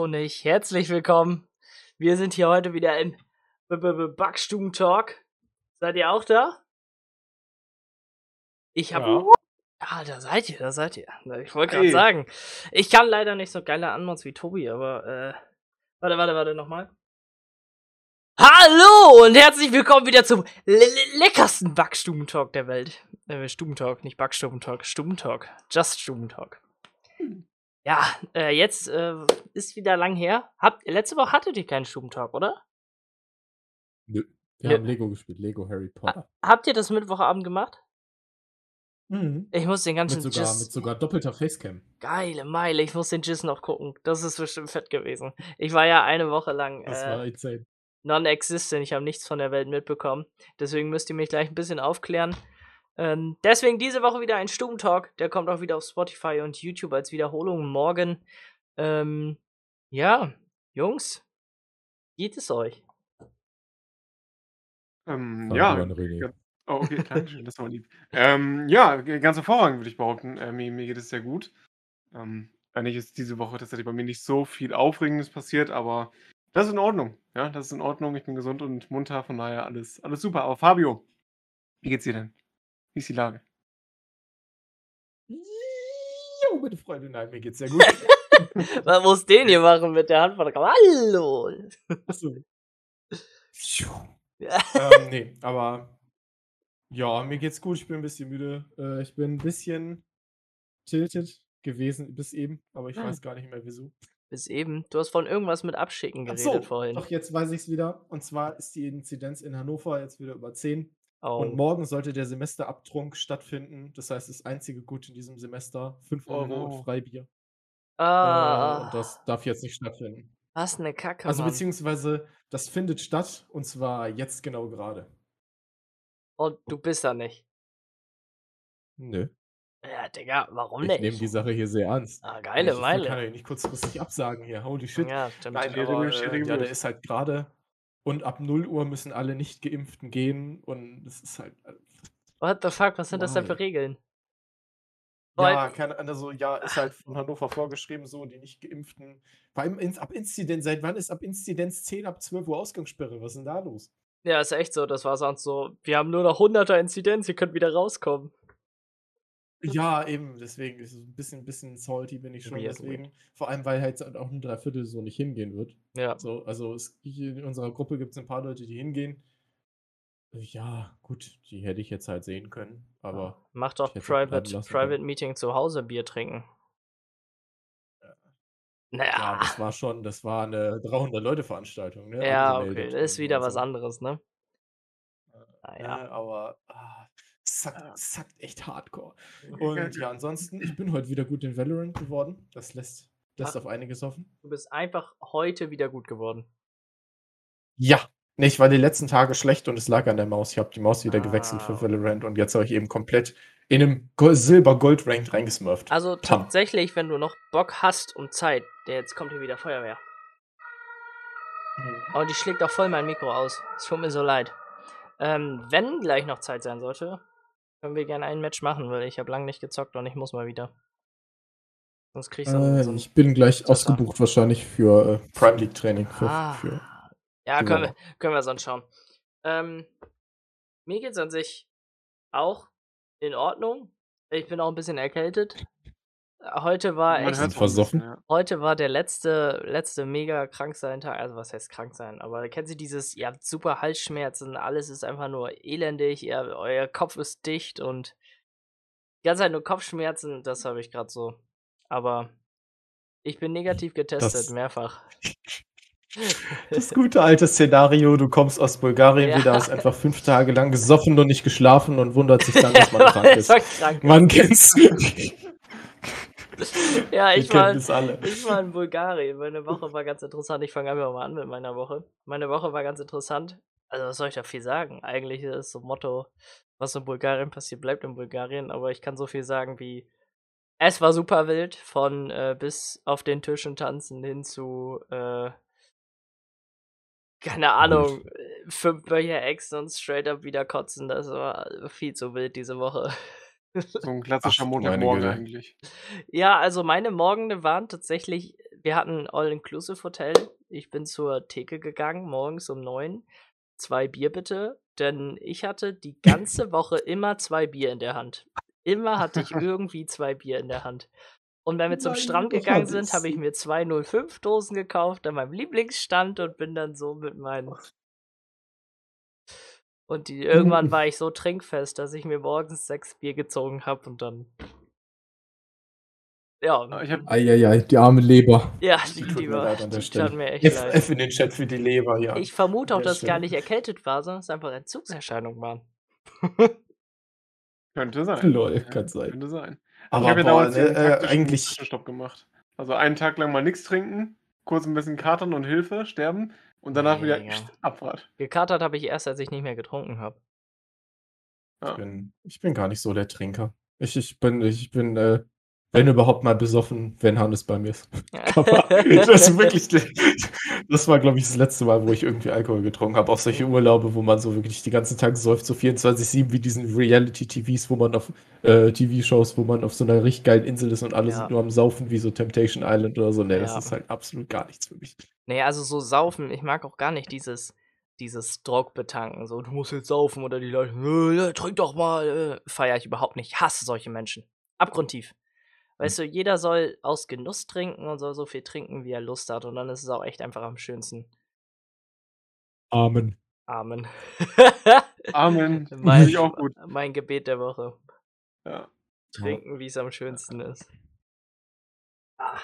und ich herzlich willkommen. Wir sind hier heute wieder im B -B -B Backstuben Talk. Seid ihr auch da? Ich hab. Ja. Ah, da seid ihr, da seid ihr. Ich wollte gerade Hey. sagen. Ich kann leider nicht so geile Anmods wie Tobi, aber äh. Warte, warte, warte, nochmal. Hallo und herzlich willkommen wieder zum le le leckersten Backstubentalk der Welt. Äh, Stubentalk, nicht Backstubentalk, Stubentalk. Just Stubentalk. Ja, äh, jetzt äh, ist wieder lang her. Habt, letzte Woche hattet ihr keinen Stubentalk, oder? Nö. Wir Ja. haben Lego gespielt, Lego Harry Potter. Habt ihr das Mittwochabend gemacht? Mhm. Ich muss den ganzen Mit sogar, Giz- mit sogar doppelter Facecam. Geile Meile, ich muss den Giz noch gucken. Das ist bestimmt fett gewesen. Ich war ja eine Woche lang Das äh, war insane. non-existent. Ich habe nichts von der Welt mitbekommen. Deswegen müsst ihr mich gleich ein bisschen aufklären. Ähm, deswegen diese Woche wieder ein Stubentalk. Der kommt auch wieder auf Spotify und YouTube als Wiederholung morgen. Ähm, ja, Jungs, geht es euch? Ähm, ja. Oh, okay, danke schön, das war lieb. Ähm, ja, ganz hervorragend, würde ich behaupten. Äh, mir, mir geht es sehr gut. Ähm, eigentlich ist diese Woche tatsächlich bei mir nicht so viel Aufregendes passiert, aber das ist in Ordnung. Ja, das ist in Ordnung. Ich bin gesund und munter, von daher alles, alles super. Aber Fabio, wie geht's dir denn? Wie ist die Lage? Jo, meine Freunde, nein, mir geht's sehr gut. Was muss den hier machen mit der Hand von der Kamera? Hallo! Achso. Ja. ähm, nee, aber ja, mir geht's gut. Ich bin ein bisschen müde. Äh, ich bin ein bisschen tilted gewesen bis eben, aber ich Ah. weiß gar nicht mehr wieso. Bis eben. Du hast von irgendwas mit Abschicken Ach geredet so, vorhin. doch jetzt weiß ich's wieder. Und zwar ist die Inzidenz in Hannover jetzt wieder über 10. Oh. Und morgen sollte der Semesterabtrunk stattfinden. Das heißt, das einzige Gut in diesem Semester 5 Oh Euro no. und Freibier. ah, Äh, und das darf jetzt nicht stattfinden. was eine Kacke, Also Mann. beziehungsweise, das findet statt und zwar jetzt genau gerade. Und du bist da nicht. Nö. Ja, Digga, warum Ich nicht? nehme die Sache hier sehr ernst. ah, geile ich, kann ja Meile. nicht kurzfristig absagen hier. Holy shit. Ja, stimmt. Nein, der- Aber, äh, ja, der ist halt gerade. Und ab 0 Uhr müssen alle Nicht-Geimpften gehen. Und es ist halt. äh, What the fuck, was sind das denn für Why? Regeln? Ja, keine, also ja, ist halt von Hannover vorgeschrieben, so die nicht geimpften. Vor allem ins, ab Inzidenz, seit wann ist ab Inzidenz 10 ab 12 Uhr Ausgangssperre? Was ist denn da los? Ja, ist echt so. Das war sonst so. Wir haben nur noch 100er Inzidenz, ihr könnt wieder rauskommen. Ja, eben, deswegen ist es ein bisschen, bisschen salty bin ich schon Weird, deswegen. Vor allem, weil halt auch ein Dreiviertel so nicht hingehen wird. Ja. So, also es, in unserer Gruppe gibt es ein paar Leute, die hingehen. Äh, Ja, gut, die hätte ich jetzt halt sehen können, aber Mach doch bleiben Private, lassen Private können. Meeting zu Hause Bier trinken. ja, Naja. das war schon, das war eine 300-Leute-Veranstaltung, ne? Ja, okay. Das ist wieder was anderes, ne? Äh, Naja. Ne, aber ah, zackt, Ja. zackt echt hardcore. Und ja, ansonsten, ich bin heute wieder gut in Valorant geworden. Das lässt, lässt Ach. auf einiges hoffen. Du bist einfach heute wieder gut geworden. Ja. Nee, ich war die letzten Tage schlecht und es lag an der Maus. Ich habe die Maus wieder gewechselt Ah, für okay. Valorant und jetzt habe ich eben komplett in einem Go- Silber-Gold-Rank reingesmurft. Also Pam. tatsächlich, wenn du noch Bock hast und Zeit, der jetzt kommt hier wieder Feuerwehr. Mhm. Aber die schlägt auch voll mein Mikro aus. Es tut mir so leid. Ähm, wenn gleich noch Zeit sein sollte, können wir gerne ein Match machen, weil ich habe lange nicht gezockt und ich muss mal wieder. Sonst krieg ich so, ein- Äh, so ich bin gleich Twitter. ausgebucht wahrscheinlich für äh, Prime League Training. Für, Ah. für, Ja, können wir, können wir sonst schauen. Ähm, mir geht's an sich auch in Ordnung. Ich bin auch ein bisschen erkältet. Heute war Man echt, versoffen. ja. heute war der letzte, letzte mega krank sein Tag. Also was heißt krank sein? Aber kennt ihr dieses, ihr habt super Halsschmerzen, alles ist einfach nur elendig, ihr, euer Kopf ist dicht und die ganze Zeit nur Kopfschmerzen, das habe ich gerade so. Aber ich bin negativ getestet, Das- mehrfach. Das gute alte Szenario, du kommst aus Bulgarien Ja. wieder, hast einfach fünf Tage lang gesoffen und nicht geschlafen und wundert sich dann, dass man krank ist. krank. Man kennt's. Ja, ich war, ich war in Bulgarien. Meine Woche war ganz interessant. Ich fange einfach mal an mit meiner Woche. Meine Woche war ganz interessant. Also, was soll ich da viel sagen? Eigentlich ist so Motto, was in Bulgarien passiert, bleibt in Bulgarien. Aber ich kann so viel sagen wie, es war super wild. Von äh, bis auf den Tischen tanzen hin zu, äh, keine Ahnung, fünf Becher Ex und straight up wieder kotzen. Das war viel zu wild diese Woche. So ein klassischer Montagmorgen eigentlich. Ja, also meine Morgende waren tatsächlich, wir hatten All-Inclusive-Hotel. Ich bin zur Theke gegangen, morgens um 9. 2 Bier bitte, denn ich hatte die ganze Woche immer 2 Bier in der Hand. Immer hatte ich irgendwie 2 Bier in der Hand. Und wenn wir zum Nein, Strand gegangen sind, habe ich mir 2 05 Dosen gekauft an meinem Lieblingsstand und bin dann so mit meinen und die irgendwann war ich so trinkfest, dass ich mir morgens 6 Bier gezogen habe und dann ja, Ah, ich habe Eieiei, die arme Leber. ja, Die die tut die mir war leid an der die Stelle. tat mir echt F, leid. F in den Chat für die Leber, ja. Ich vermute auch, dass es gar nicht erkältet war, sondern es einfach Entzugserscheinungen waren. könnte sein. Lol, Ja, kann sein. könnte sein. Ich Aber habe ja damals ne, den äh, taktischen eigentlich Zwischenstopp gemacht. Also einen Tag lang mal nichts trinken, kurz ein bisschen katern und Hilfe, sterben und danach wieder Mega. Abfahrt. Gekatert habe ich erst, als ich nicht mehr getrunken habe. Ich Ja. bin, ich bin gar nicht so der Trinker. Ich, ich bin, ich bin, äh, wenn überhaupt mal besoffen, wenn Hannes bei mir ist. Aber das wirklich, das war, glaube ich, das letzte Mal, wo ich irgendwie Alkohol getrunken habe. Auf solche Urlaube, wo man so wirklich die ganzen Tag säuft, so 24-7 wie diesen Reality-TVs, wo man auf, äh, TV-Shows, wo man auf so einer richtig geilen Insel ist und alle Ja. sind nur am Saufen, wie so Temptation Island oder so. Nee, das Ja. ist halt absolut gar nichts für mich. Nee, also so saufen, ich mag auch gar nicht dieses dieses Drogbbetanken, so: „Du musst jetzt saufen“ oder die Leute: „Äh, trink doch mal“, äh, feiere ich überhaupt nicht. Ich hasse solche Menschen. Abgrundtief. Weißt du, jeder soll aus Genuss trinken und soll so viel trinken, wie er Lust hat und dann ist es auch echt einfach am schönsten. Amen. Amen. Amen. Finde Mein ich auch gut. mein Gebet der Woche. Ja. Trinken, wie's am schönsten ist. Ah,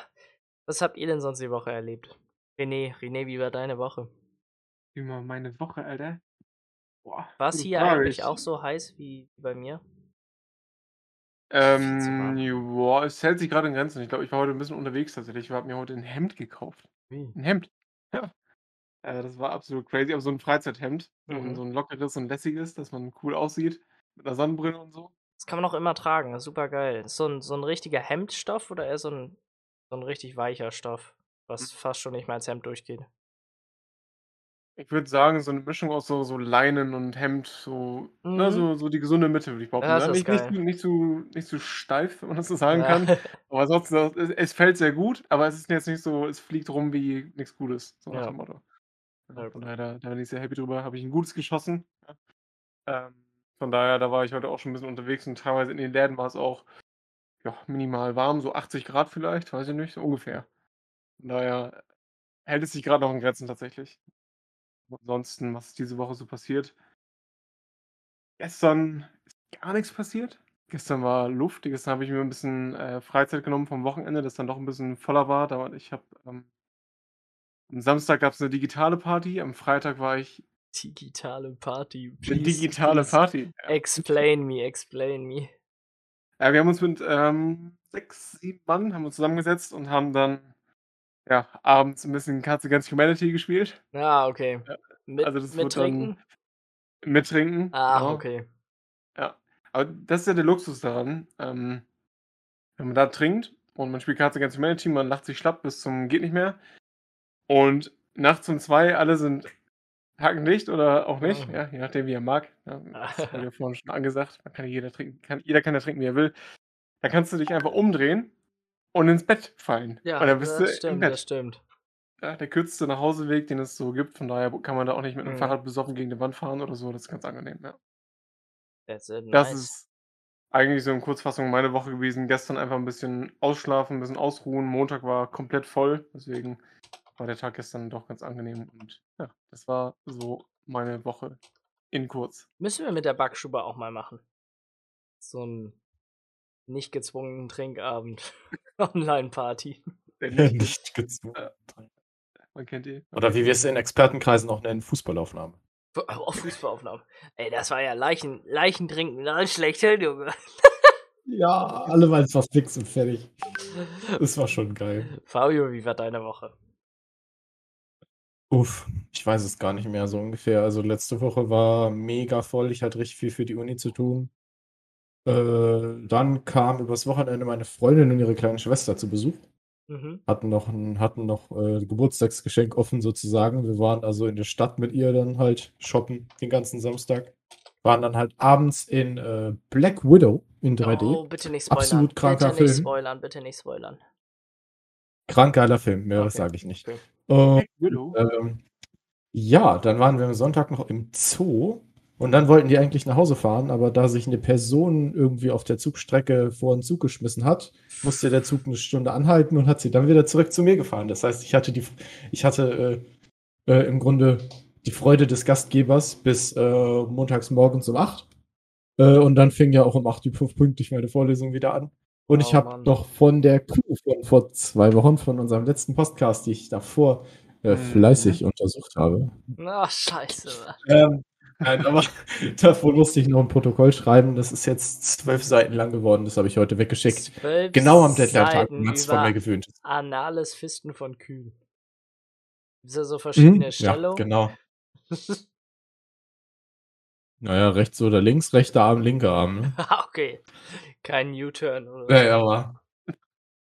was habt ihr denn sonst die Woche erlebt? René, René, wie war deine Woche? Wie mal meine Woche, Alter. Boah, War's gute hier eigentlich Ich auch so heiß wie bei mir? Ähm, joa, es hält sich gerade in Grenzen. Ich glaube, ich war heute ein bisschen unterwegs tatsächlich. Ich habe mir heute 'n Hemd gekauft. Ui. 'N Hemd. Ja. Äh, das war absolut crazy, aber so 'n Freizeit-Hemd. Mhm. so 'n lockeres und lässiges, dass man cool aussieht mit 'ner Sonnenbrille und so. Das kann man auch immer tragen, das ist supergeil. Ist so 'n so 'n richtiger Hemdstoff oder eher so 'n so 'n richtig weicher Stoff, was Hm. fast schon nicht mehr als Hemd durchgeht? Ich würde sagen, so 'ne Mischung aus so so Leinen und Hemd, so ne, Mhm. so so die gesunde Mitte, würde ich behaupten. Das Ja, ist nicht nicht geil. zu nicht zu nicht zu steif, wenn man das so sagen Ja. kann. Aber sonst es es fällt sehr gut, aber es ist jetzt nicht so es fliegt rum wie nix Gutes, so nach Ja. dem Motto. Ja, Sehr von gut. daher, da da bin ich sehr happy drüber. Habe ich 'n gutes geschossen, ja. Ähm, von daher, da war ich heute auch schon 'n bisschen unterwegs und teilweise in den Läden war es auch, ja, minimal warm, so 80 Grad vielleicht, weiß ich nicht, so ungefähr. Von daher hält es sich grad noch in Grenzen tatsächlich. Ansonsten, was ist diese Woche so passiert? Gestern ist gar nix passiert. Gestern war Luft. Gestern habe ich mir 'n bisschen, äh, Freizeit genommen vom Wochenende, das dann doch 'n bisschen voller war. Da ich habe, ähm am Samstag gab's 'ne digitale Party, am Freitag war ich Digitale Party, please, digitale please Party, ja. explain me, explain me. Ja, wir haben uns mit, ähm, 6, 7 Mann haben uns zusammengesetzt und haben dann, ja, abends 'n bisschen Cards Against Humanity gespielt. Ah, okay. Ja, Mit also das mit wird dann Trinken? mit Trinken, Ah, genau. okay. Ja, aber das ist ja der Luxus daran, ähm, wenn man da trinkt und man spielt Cards Against Humanity, man lacht sich schlapp bis zum geht nicht mehr. Und nachts um 2 alle sind hakendicht oder auch nicht, Mhm. ja, je nachdem, wie er mag, ja. Das wurde ja vorhin schon angesagt. Man kann jeder trinken kann jeder kann ja trinken, wie er will. Da kannst du dich einfach umdrehen und ins Bett fallen. Ja, und dann bist du das im stimmt, das Bett. stimmt. Ja, der kürzeste Nachhauseweg, den es so gibt, von daher kann man da auch nicht mit 'nem Mhm. Fahrrad besoffen gegen 'ne Wand fahren oder so, das ist ganz angenehm, ja. That's it, Das nice. ist eigentlich so in Kurzfassung meine Woche gewesen. Gestern einfach 'n bisschen ausschlafen, 'n bisschen ausruhen. Montag war komplett voll, deswegen war der Tag gestern doch ganz angenehm und ja, das war so meine Woche in kurz. Müssen wir mit der Backstube auch mal machen. So 'n nicht gezwungenen Trinkabend, Online-Party. Der nicht gezwungen. Ja. Man kennt die. Oder wie wir's in Expertenkreisen auch nennen, Fußballaufnahme. Fu oh, Fußballaufnahmen. Ey, das war ja Leichen Leichentrinken, schlechthin, Junge. Ja, alle mal was fix und fertig. Das war schon geil. Fabio, wie war deine Woche? Uff, ich weiß es gar nicht mehr so ungefähr. Also, letzte Woche war mega voll. Ich hatte richtig viel für die Uni zu tun. Äh, dann kam übers Wochenende meine Freundin und ihre kleine Schwester zu Besuch. Mhm. Hatten noch 'n hatten noch, äh, Geburtstagsgeschenk offen sozusagen. Wir waren also in der Stadt mit ihr dann halt shoppen den ganzen Samstag. Waren dann halt abends in, äh, Black Widow in 3D. Oh, bitte nicht spoilern. Absolut kranker Bitte nicht Film. spoilern, bitte nicht spoilern. Krank geiler Film, mehr Okay, sage ich nicht. okay. Und, Black Widow. ähm, ja, dann waren wir am Sonntag noch im Zoo und dann wollten die eigentlich nach Hause fahren, aber da sich eine Person irgendwie auf der Zugstrecke vor den Zug geschmissen hat, musste der Zug eine Stunde anhalten und hat sie dann wieder zurück zu mir gefahren. Das heißt, ich hatte die, ich hatte äh, äh, im Grunde die Freude des Gastgebers bis äh, montags morgens um 8. Äh, und dann fing ja auch um 8 Uhr pünktlich meine Vorlesung wieder an. Und Oh ich habe noch von der Kuh von vor zwei Wochen, von unserem letzten Podcast, die ich davor äh, Mhm. fleißig untersucht habe. Na, scheiße. Ähm, nein, aber davon musste ich noch ein Protokoll schreiben. Das ist jetzt zwölf Seiten lang geworden. Das habe ich heute weggeschickt. Zwölf Genau am Deadline-Tag, es von mir gewöhnt. Anales Fisten von Kühen. Ist ja so verschiedene Ja, Stellungen. genau. Naja, rechts oder links, rechter Arm, linker Arm. Ne? okay. Kein U-Turn oder Nee, aber.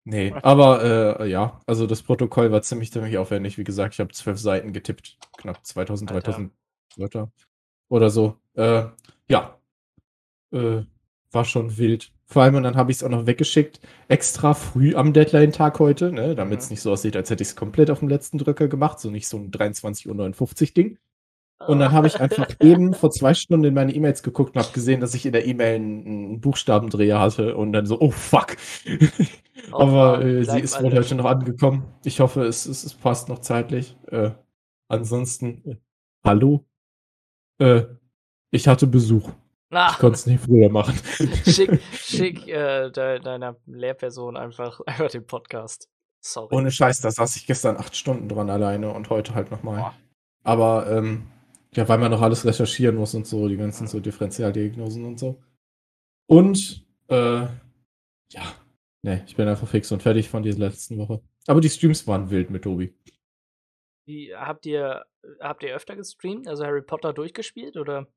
Nee, aber äh, ja, also das Protokoll war ziemlich, ziemlich aufwendig. Wie gesagt, ich habe zwölf Seiten getippt. Knapp 2000, Alter. 3000 Wörter oder so. Äh, ja. Äh, war schon wild. Vor allem, und dann habe ich es auch noch weggeschickt, extra früh am Deadline-Tag heute, ne, damit es Mhm. nicht so aussieht, als hätte ich es komplett auf dem letzten Drücker gemacht, so nicht so ein 23.59 Uhr Ding. Und dann habe ich einfach eben vor zwei Stunden in meine E-Mails geguckt und habe gesehen, dass ich in der E-Mail einen, Buchstabendreher hatte und dann so, oh fuck. Oh, Aber äh, sie ist wohl heute noch angekommen. Ich hoffe, es, es, es passt noch zeitlich. Äh, ansonsten, äh, hallo? Äh, ich hatte Besuch. Na, Ich konnte es nicht früher machen. schick, schick äh, de deiner Lehrperson einfach, einfach den Podcast. Sorry. Ohne Scheiß, da saß ich gestern acht Stunden dran alleine und heute halt nochmal. Aber ähm, ja, weil man noch alles recherchieren muss und so, die ganzen so Differentialdiagnosen und so. Und äh, ja, ne, ich bin einfach fix und fertig von dieser letzten Woche. Aber die Streams waren wild mit Tobi. Wie, habt ihr habt ihr öfter gestreamt? Also Harry Potter durchgespielt oder?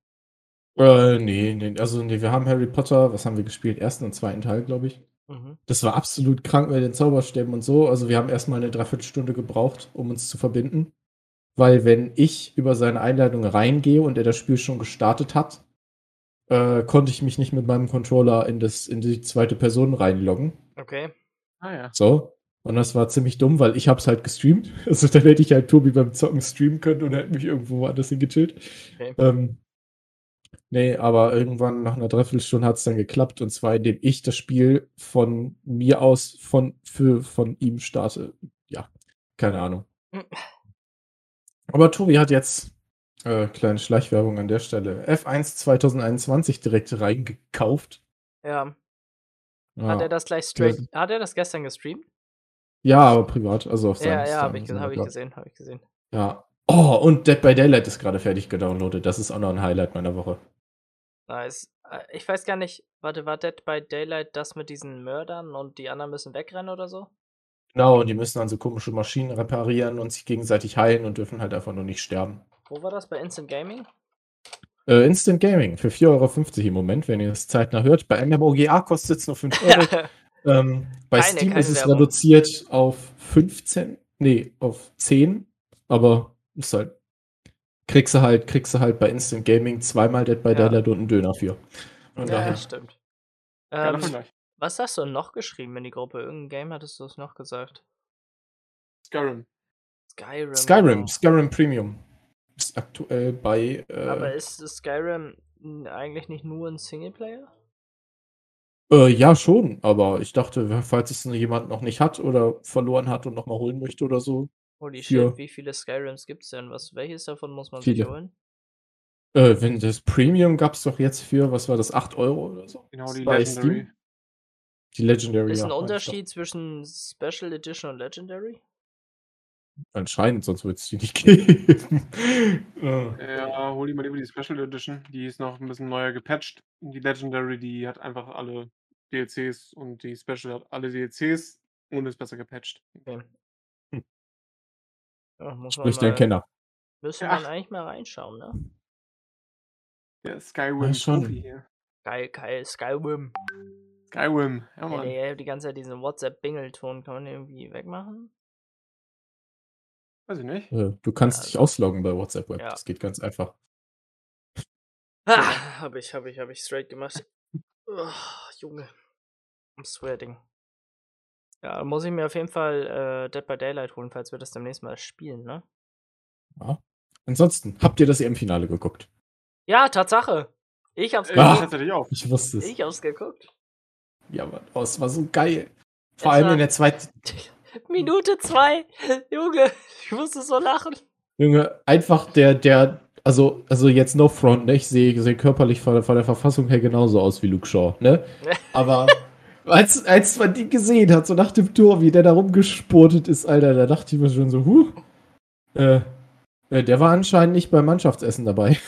Äh, nee, nee, also nee, wir haben Harry Potter, was haben wir gespielt? Ersten und zweiten Teil, glaube ich. Mhm. Das war absolut krank mit den Zauberstäben und so. Also wir haben erstmal eine Dreiviertelstunde gebraucht, um uns zu verbinden. Weil wenn ich über seine Einladung reingehe und er das Spiel schon gestartet hat, äh, konnte ich mich nicht mit meinem Controller in, das, in die zweite Person reinloggen. Okay. Ah ja. So. Und das war ziemlich dumm, weil ich hab's halt gestreamt. Also dann hätte ich halt Tobi beim Zocken streamen können und hätte mich irgendwo woanders hingechillt. Okay. Ähm, nee, aber irgendwann nach einer Dreiviertelstunde hat's dann geklappt und zwar indem ich das Spiel von mir aus von, für, von ihm starte. Ja, keine Ahnung. Aber Tobi hat jetzt äh, kleine Schleichwerbung an der Stelle. F1 2021 direkt reingekauft. Ja. Ja, Hat er das gleich straight. Hat er das gestern gestreamt? Ja aber privat, also auf Ja, seinem- ja, habe seinem- ich, hab ich gesehen, habe ich gesehen. Ja. Oh, und Dead by Daylight ist gerade fertig gedownloadet. Das ist auch noch ein Highlight meiner Woche. Nice. Äh, Ich weiß gar nicht, warte, war Dead by Daylight das mit diesen Mördern und die anderen müssen wegrennen oder so? Genau, und die müssen dann so komische Maschinen reparieren und sich gegenseitig heilen und dürfen halt einfach nur nicht sterben. Wo war das? Bei Instant Gaming? Äh, Instant Gaming für 4,50 Euro im Moment, wenn ihr es zeitnah hört. Bei MMOGA kostet es nur 5 Euro. Ähm, bei Keine- Steam keine ist es Werbung. reduziert auf 15, nee, auf 10, aber ist halt, kriegst du halt, kriegst du halt bei Instant Gaming zweimal Dead by Ja. Daylight und einen Döner für. Von ja, daher. stimmt. Ähm, was hast du noch geschrieben in die Gruppe? Irgendein Game hattest du es noch gesagt? Skyrim. Skyrim. Skyrim, genau. Skyrim Premium. Ist aktuell bei. Äh, Aber ist Skyrim eigentlich nicht nur ein Singleplayer? Äh, ja, schon, aber ich dachte, falls es jemand noch nicht hat oder verloren hat und nochmal holen möchte oder so. Holy shit, wie viele Skyrims gibt's denn? Was, welches davon muss man Viele. sich holen? Äh, wenn das Premium gab es doch jetzt für, was war das, 8 Euro oder so? Genau, die Legendary. Steam? Die Legendary. Ist ja, ein Unterschied zwischen Special Edition und Legendary? Anscheinend, sonst würde es die nicht geben. Äh, Ja, hol die mal lieber die Special Edition. Die ist noch ein bisschen neuer gepatcht. Die Legendary, die hat einfach alle DLCs und die Special hat alle DLCs und ist besser gepatcht. Okay. Hm. Ja, Spricht der mal, Kenner. müsste Ja. man eigentlich mal reinschauen, ne? Der Skyrim schon. Profi hier. Geil, geil, Skyrim. Skyrim, ja Ja, die ganze Zeit diesen WhatsApp-Bingelton kann man irgendwie wegmachen? Weiß ich nicht. Äh, du kannst Ja, dich ausloggen bei WhatsApp Web. Ja. Das geht ganz einfach. Ah, hab ich, hab ich, hab ich straight gemacht. Oh, Junge. I'm sweating. Ja, muss ich mir auf jeden Fall äh, Dead by Daylight holen, falls wir das demnächst mal spielen, ne? Ja. Ansonsten, habt ihr das EM-Finale geguckt? Ja, Tatsache. Ich hab's Äh, geguckt. auch. Ich wusste es. Ich hab's geguckt. Ja, Mann, oh, es war so geil. Vor Es allem in der zweiten. Minute zwei. Junge, ich musste so lachen. Junge, einfach der, der, also, also jetzt no front, ne? Ich sehe sehe körperlich von, von der Verfassung her genauso aus wie Luke Shaw, ne? Aber als, als man die gesehen hat, so nach dem Tor, wie der da rumgespurtet ist, Alter, da dachte ich mir schon so, huh, äh, äh, der war anscheinend nicht beim Mannschaftsessen dabei.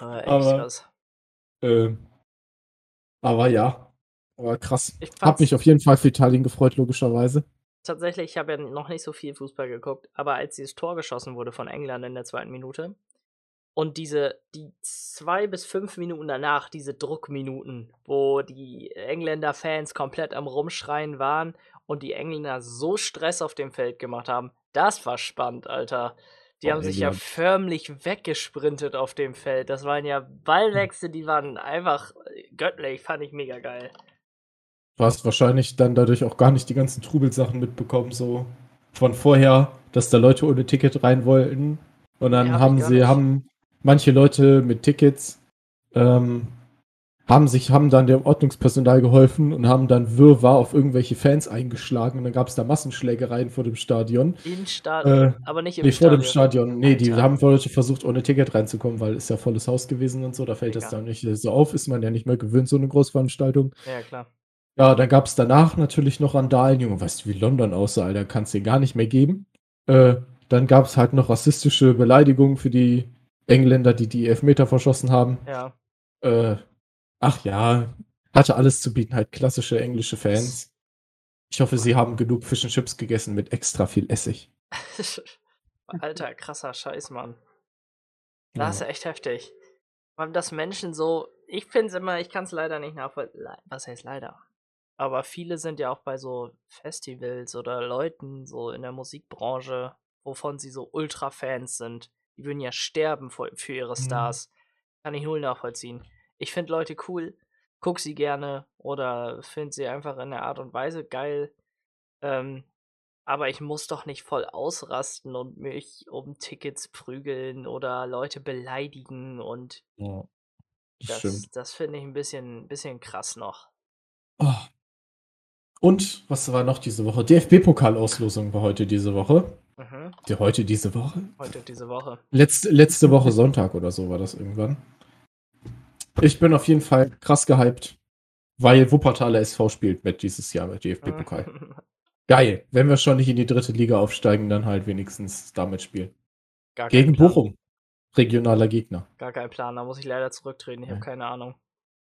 Aber echt Aber- ähm, aber ja, aber krass. Ich Hab mich auf jeden Fall für Italien gefreut, logischerweise. Tatsächlich, ich habe ja noch nicht so viel Fußball geguckt, aber als dieses Tor geschossen wurde von England in der zweiten Minute und diese, die zwei bis fünf Minuten danach, diese Druckminuten, wo die Engländer-Fans komplett am Rumschreien waren und die Engländer so Stress auf dem Feld gemacht haben, das war spannend, Alter. Die Oh, haben sich ja förmlich weggesprintet auf dem Feld. Das waren ja Ballwechsel, die waren einfach äh, göttlich, fand ich mega geil. Du hast wahrscheinlich dann dadurch auch gar nicht die ganzen Trubelsachen mitbekommen, so von vorher, dass da Leute ohne Ticket rein wollten. Und dann ich haben sie, haben manche Leute mit Tickets, ähm, haben sich, haben dann dem Ordnungspersonal geholfen und haben dann Wirrwarr auf irgendwelche Fans eingeschlagen und dann gab es da Massenschlägereien vor dem Stadion. Im Stadion, Äh, aber nicht im Nee, vor Stadion. dem Stadion. Nee, die haben Leute versucht, ohne Ticket reinzukommen, weil es ja volles Haus gewesen und so. Da fällt das Mega. dann nicht so auf. Ist man ja nicht mehr gewöhnt, so eine Großveranstaltung. Ja, klar. Ja, dann gab es danach natürlich noch Randalen. Junge, weißt du, wie London aussah, Alter, kannst dir gar nicht mehr geben. Äh, dann gab es halt noch rassistische Beleidigungen für die Engländer, die die Elfmeter verschossen haben. Ja. Äh, ach ja, hatte alles zu bieten, halt klassische englische Fans. Ich hoffe, sie haben genug Fish and Chips gegessen mit extra viel Essig. Alter, krasser Scheiß, Mann. Das Ja. ist echt heftig. Allem, dass Menschen so. Ich finde es immer, ich kann es leider nicht nachvollziehen. Was heißt leider? Aber viele sind ja auch bei so Festivals oder Leuten so in der Musikbranche, wovon sie so Ultra-Fans sind. Die würden ja sterben für, für ihre Mhm. Stars. Kann ich null nachvollziehen. Ich finde Leute cool, guck sie gerne oder finde sie einfach in der Art und Weise geil. Ähm, aber ich muss doch nicht voll ausrasten und mich um Tickets prügeln oder Leute beleidigen und Ja, das das, das finde ich ein bisschen, bisschen krass noch. Oh. Und was war noch diese Woche? DFB-Pokalauslosung war heute diese Woche. Mhm. Die heute diese Woche? Heute diese Woche. Letzte, letzte Woche Sonntag oder so war das irgendwann. Ich bin auf jeden Fall krass gehypt, weil Wuppertaler SV spielt mit dieses Jahr mit DFB-Pokal. Geil. Wenn wir schon nicht in die dritte Liga aufsteigen, dann halt wenigstens damit spielen. Gegen. Bochum. Regionaler Gegner. Gar kein Plan, da muss ich leider zurücktreten, ich habe Ja. keine Ahnung.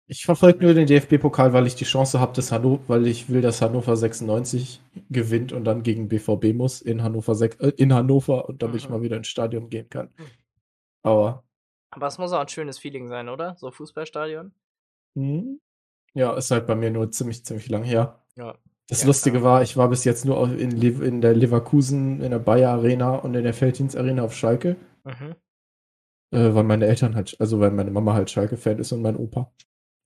Ich verfolge nur den DFB-Pokal, weil ich die Chance habe, dass Hannover, weil ich will, dass Hannover 96 gewinnt und dann gegen BVB muss in Hannover, sech- äh, in Hannover und damit ich Mhm. mal wieder ins Stadion gehen kann. Mhm. Aber Aber es muss auch ein schönes Feeling sein, oder? So Fußballstadion? hm, ja, ist halt bei mir nur ziemlich, ziemlich lang her. Ja. Das Ja, Lustige klar. war, ich war bis jetzt nur in, in der Leverkusen, in der Bayer Arena und in der Felddienst Arena auf Schalke, Mhm. äh, weil meine Eltern halt, also weil meine Mama halt Schalke-Fan ist und mein Opa.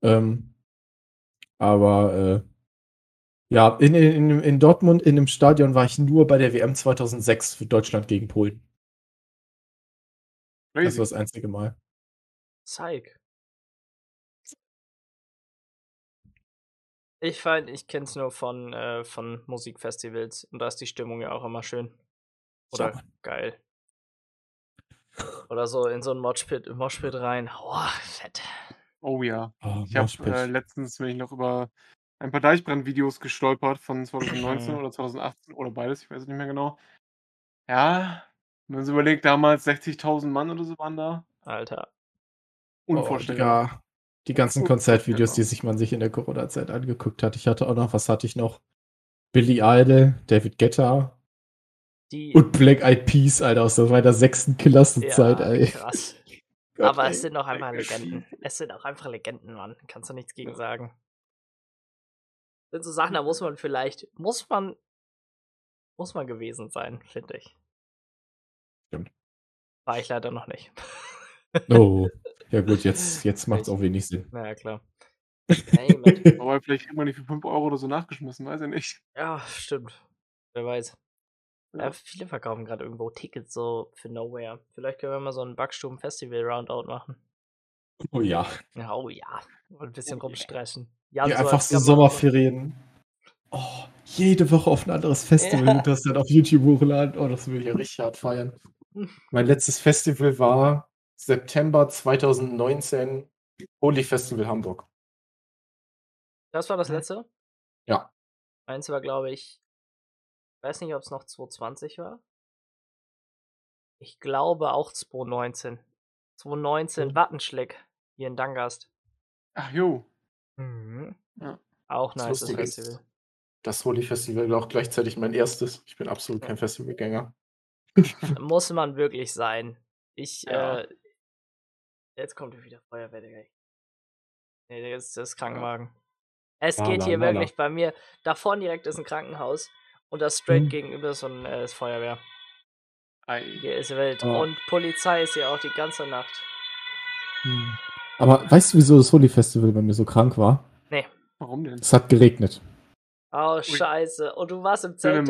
Ähm, aber äh, ja, in, in, in Dortmund in dem Stadion war ich nur bei der WM 2006 für Deutschland gegen Polen. Das Crazy. war das einzige Mal. Zeig. Ich find, ich kenn's nur von, äh, von Musikfestivals und da ist die Stimmung ja auch immer schön. Oder Mann. geil. Oder so in so ein Moshpit, Moshpit rein. Boah, fett. Oh ja. Oh, Ich habe äh, letztens bin ich noch über ein paar Deichbrand-Videos gestolpert von 2019 oder 2018 oder beides, ich weiß es nicht mehr genau. Ja, wenn man sich überlegt, damals 60.000 Mann oder so waren da. Alter. Unvorstellbar. Oh, Digga. Die ganzen. Konzertvideos, die sich man sich in der Corona-Zeit angeguckt hat. Ich hatte auch noch, was hatte ich noch? Billy Idol, David Guetta Die, und Black Eyed Peas, Alter, aus meiner sechsten Klassenzeit, ja, ey. krass. Gott, Aber ey. es sind auch einfach Legenden. Es sind auch einfach Legenden, Mann. Kannst du nichts gegen sagen. Das sind so Sachen, da muss man vielleicht, muss man, muss man gewesen sein, finde ich. Stimmt. War ich leider noch nicht. Oh, ja gut, jetzt, jetzt macht es auch wenig Sinn. naja, klar. Payment. Aber vielleicht man die für 5 Euro oder so nachgeschmissen, weiß ich nicht. Ja, stimmt. Wer weiß. Ja. Ja. viele verkaufen gerade irgendwo Tickets so für Nowhere. Vielleicht können wir mal so ein Backstuben-Festival-Roundout machen. Oh ja. Ja, oh ja. Und ein bisschen Oh yeah. rumstressen. Ja, als so Kameramann. Sommerferien. Oh, jede Woche auf ein anderes Festival Ja. und das dann auf YouTube hochladen. Oh, das würde ich ja richtig hart feiern. Mein letztes Festival war September 2019, Holy Festival Hamburg. Das war das letzte? Ja. Eins war, glaube ich, weiß nicht, ob es noch 2020 war. Ich glaube auch 2019. 2019 Mhm. Wattenschleck hier in Dangast. Ach jo. Mhm. Ja. Auch Das nice Lustige ist, Festival. Das Holy Festival war auch gleichzeitig mein erstes. Ich bin absolut Ja. kein Festivalgänger. Muss man wirklich sein. Ich, Ja. äh, jetzt kommt wieder Feuerwehr, Digga. Nee, das ist das Krankenwagen. Es La, geht hier wirklich bei mir. Davon direkt ist ein Krankenhaus und das straight Mhm. gegenüber ist so ein äh, ist Feuerwehr. Ei. Hier ist wild. Ja. Und Polizei ist hier auch die ganze Nacht. Hm. Aber weißt du, wieso das Holy Festival bei mir so krank war? Warum denn? Es hat geregnet. Oh, scheiße. Und du warst im Zelt.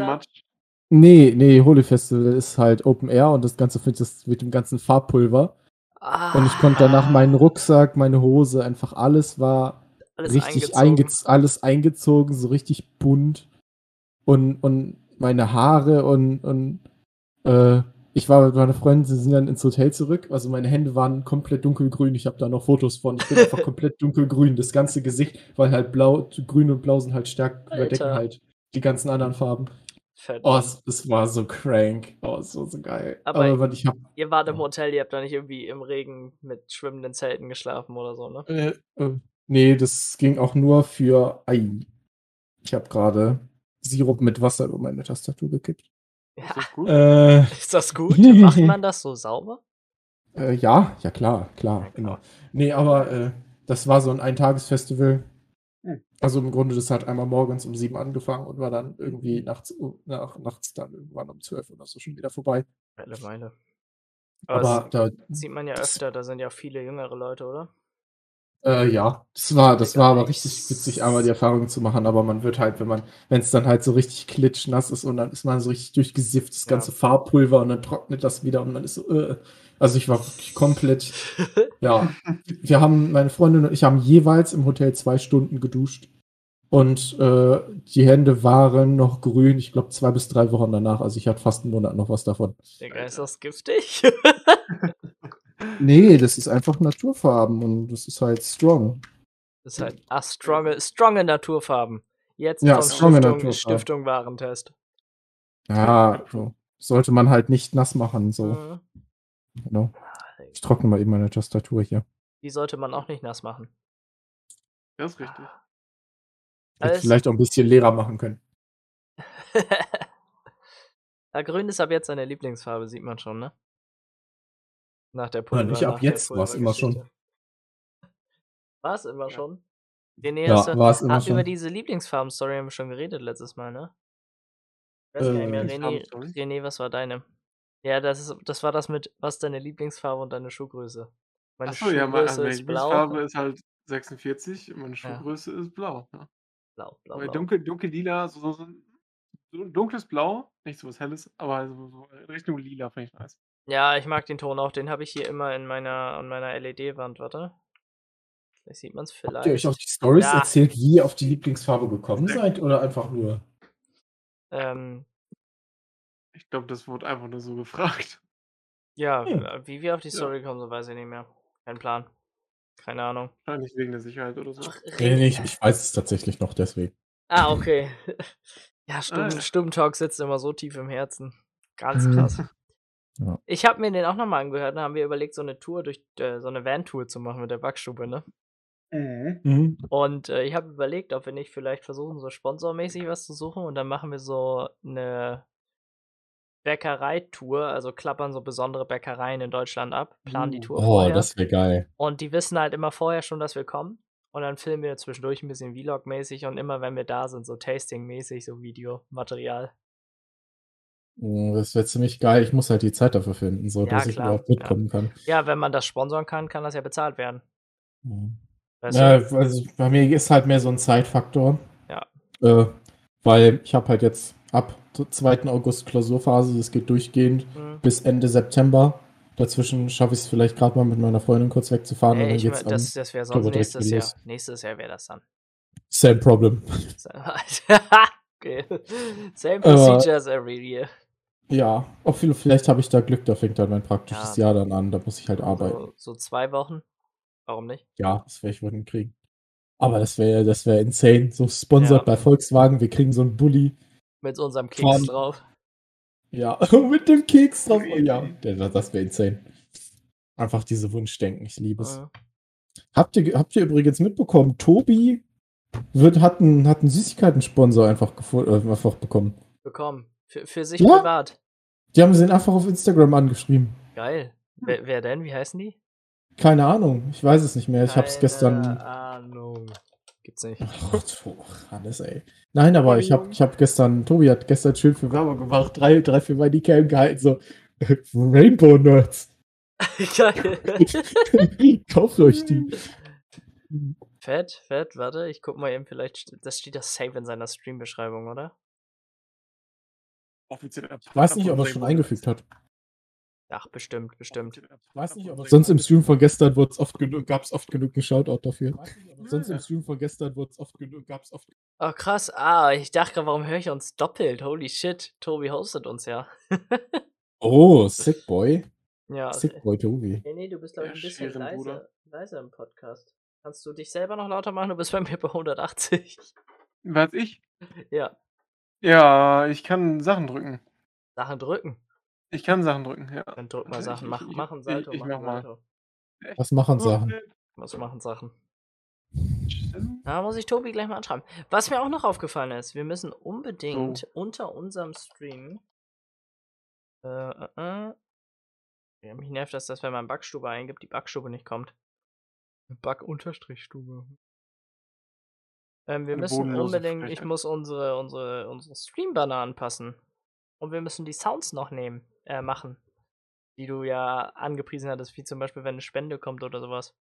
Nee, nee, Holy Festival ist halt Open Air und das Ganze findet das mit dem ganzen Farbpulver. Ah, Und ich konnte danach meinen Rucksack, meine Hose, einfach alles war alles richtig eingezogen. eingez alles eingezogen, so richtig bunt. Und, und meine Haare und, und äh, ich war mit meiner Freundin, sie sind dann ins Hotel zurück. Also meine Hände waren komplett dunkelgrün. Ich habe da noch Fotos von. Ich bin einfach komplett dunkelgrün. Das ganze Gesicht, weil halt blau, grün und blau sind halt stark überdecken Alter. halt die ganzen anderen Farben. Fett. Oh, es, es war so crank. Oh, es war so geil. Aber- Aber, ich hab, Ihr wart im Hotel, ihr habt da nicht irgendwie im Regen mit schwimmenden Zelten geschlafen oder so, ne? äh, äh, nee, das ging auch nur für Ei. Ich habe gerade Sirup mit Wasser über meine Tastatur gekippt. Ist Ja, das gut? Äh, ist das gut? Macht man das so sauber? äh, ja, ja klar, klar, genau. Nee, aber äh, das war so ein Eintagesfestival. Hm. Also im Grunde, das hat einmal morgens um sieben angefangen und war dann irgendwie nachts, nach, nachts dann irgendwann um zwölf oder so schon wieder vorbei. Welle Meile. Aber, Aber da, das sieht man ja das- öfter, da sind ja viele jüngere Leute, oder? Äh, ja, das war, das war aber richtig witzig, einmal die Erfahrung zu machen, aber man wird halt, wenn man, wenn es dann halt so richtig klitschnass ist und dann ist man so richtig durchgesifft, das Ja. ganze Farbpulver und dann trocknet das wieder und man ist so, äh, also ich war wirklich komplett, ja. Wir haben, meine Freundin und ich haben jeweils im Hotel zwei Stunden geduscht und äh, die Hände waren noch grün, ich glaube zwei bis drei Wochen danach, also ich hatte fast einen Monat noch was davon. Digga, ist das giftig? Nee, das ist einfach Naturfarben und das ist halt strong. das ist halt, ach, stronge, stronge Naturfarben. Jetzt Ja, Stiftung, Naturfarben. Stiftung Warentest. Ja, so. sollte man halt nicht nass machen, so. Mhm. Genau. Ich trockne mal eben meine Tastatur hier. Die sollte man auch nicht nass machen. Das ist richtig. Hätte vielleicht auch ein bisschen leerer machen können. ja, grün ist ab jetzt seine Lieblingsfarbe, sieht man schon, ne? Nach der Ja, nicht ab jetzt, war's immer schon. Pulvergeschichte. War's immer Ja. schon? René, Ja, war es immer über schon. diese Lieblingsfarben-Story haben wir schon geredet letztes Mal, ne? Ich weiß gar nicht mehr, Äh, René? René, was war deine? Ja, das, ist, das war das mit, was deine Lieblingsfarbe und deine Schuhgröße? Meine Achso, ja, meine, also Schuhgröße meine ist blau. Lieblingsfarbe ist halt 46 und meine Ja. Schuhgröße ist blau. Ja. Blau, blau, Aber blau. dunkel, dunkel lila, so, so, so, so ein dunkles Blau, nicht so was helles, aber so, so Richtung lila finde ich nice. Ja, ich mag den Ton auch. Den habe ich hier immer in meiner, an meiner LED-Wand. Warte. Vielleicht sieht man es Habt ihr euch vielleicht. auch die Stories Ja. erzählt, wie ihr auf die Lieblingsfarbe gekommen seid oder einfach nur? Ähm, Ich glaube, das wurde einfach nur so gefragt. ja, Hm. wie wir auf die Ja. Story kommen, so weiß ich nicht mehr. Kein Plan. Keine Ahnung. Wahrscheinlich wegen der Sicherheit oder so. Ach, Nee, ich, ich weiß es tatsächlich noch deswegen. Ah, okay. Ja, Stumm, ja. Stummtalk sitzt immer so tief im Herzen. Ganz Mhm. krass. Ja. Ich habe mir den auch nochmal angehört. Da haben wir überlegt, so eine Tour durch, äh, so eine Van-Tour zu machen mit der Backstube, ne? Mhm. Mhm. Und äh, ich habe überlegt, ob wir nicht vielleicht versuchen, so sponsormäßig was zu suchen und dann machen wir so eine Bäckereitour, also klappern so besondere Bäckereien in Deutschland ab, planen die Uh. Tour Oh, vorher. das wäre geil. Und die wissen halt immer vorher schon, dass wir kommen. Und dann filmen wir zwischendurch ein bisschen Vlog-mäßig und immer, wenn wir da sind, so Tasting-mäßig, so Videomaterial. Oh, Das wäre ziemlich geil. Ich muss halt die Zeit dafür finden, so Ja, dass ich klar, überhaupt ja. mitkommen kann. Ja, wenn man das sponsern kann, kann das ja bezahlt werden. Mhm. Ja, also bei mir ist halt mehr so ein Zeitfaktor. Ja. Äh, weil ich habe halt jetzt ab 2. August Klausurphase, das geht durchgehend Hm. bis Ende September. Dazwischen schaffe ich es vielleicht gerade mal mit meiner Freundin kurz wegzufahren und Ey, dann ich geht's mein, das, das wäre sonst nächstes Jahr. Nächstes Jahr wäre das dann. Same problem. okay. Same Aber- procedure as every year. Ja, viel, vielleicht habe ich da Glück, da fängt dann mein praktisches Ja. Jahr dann an, da muss ich halt arbeiten. So, so zwei Wochen. Warum nicht? Ja, das werde ich wohl hinkriegen. Aber das wäre das wäre insane. So sponsert Ja. bei Volkswagen, wir kriegen so einen Bulli. Mit unserem Keks Fahren. drauf. Ja, mit dem Keks drauf. Oh, ja, das wäre insane. Einfach diese Wunschdenken, ich liebe es. Mhm. Habt ihr, habt ihr übrigens mitbekommen, Tobi wird, hat einen, hat einen Süßigkeiten-Sponsor einfach, äh, einfach bekommen. Bekommen. Für, für sich Ja. privat. Die haben sie ihn einfach auf Instagram angeschrieben. Geil. Wer, wer denn? Wie heißen die? Keine Ahnung, ich weiß es nicht mehr. Ich habe es Keine gestern. Ahnung. Gibt's nicht. Ach, oh, Hannes, ey. Nein, aber ich habe ich hab gestern, Tobi hat gestern schön für Werbung gemacht, drei, drei für meine Cam gehalten, so Rainbow Nerds. Geil. Kauft euch die. Fett, fett, warte, ich guck mal eben, vielleicht, das steht das safe in seiner Stream-Beschreibung, oder? Offiziell Ich weiß nicht, ob er es schon eingefügt hat. Ach, bestimmt, bestimmt. Ich weiß nicht, aber sonst im Stream von gestern gab es oft genug, gab's oft genug einen Shoutout dafür. Sonst im Stream von gestern oft genug, gab's oft Oh, krass. Ah, ich dachte gerade, warum höre ich uns doppelt? Holy shit, Tobi hostet uns ja. Oh, Sick Boy. ja. Sick Boy Tobi. Nee, nee, du bist, glaube ich, ein bisschen leiser, leiser im Podcast. Kannst du dich selber noch lauter machen? Du bist bei mir bei 180. Was ich? Ja. Ja, ich kann Sachen drücken. Sachen drücken. Ich kann Sachen drücken, ja. Dann drück mal Sachen. Mach, ich- mach ein ich- Salto. ich mach mach ein mal. Salto. Was machen Sachen? Was machen Sachen? Da muss ich Tobi gleich mal anschreiben. Was mir auch noch aufgefallen ist, wir müssen unbedingt unter unserem Stream. Äh, äh, äh, ja, mich nervt das, dass wenn man Backstube eingibt, die Backstube nicht kommt. Back-Stube. Ähm, wir Eine müssen unbedingt, ich Frechheit. muss unsere, unsere, unsere Stream-Banner anpassen. Und wir müssen die Sounds noch nehmen, äh, machen. Die du ja angepriesen hattest, wie zum Beispiel, wenn eine Spende kommt oder sowas.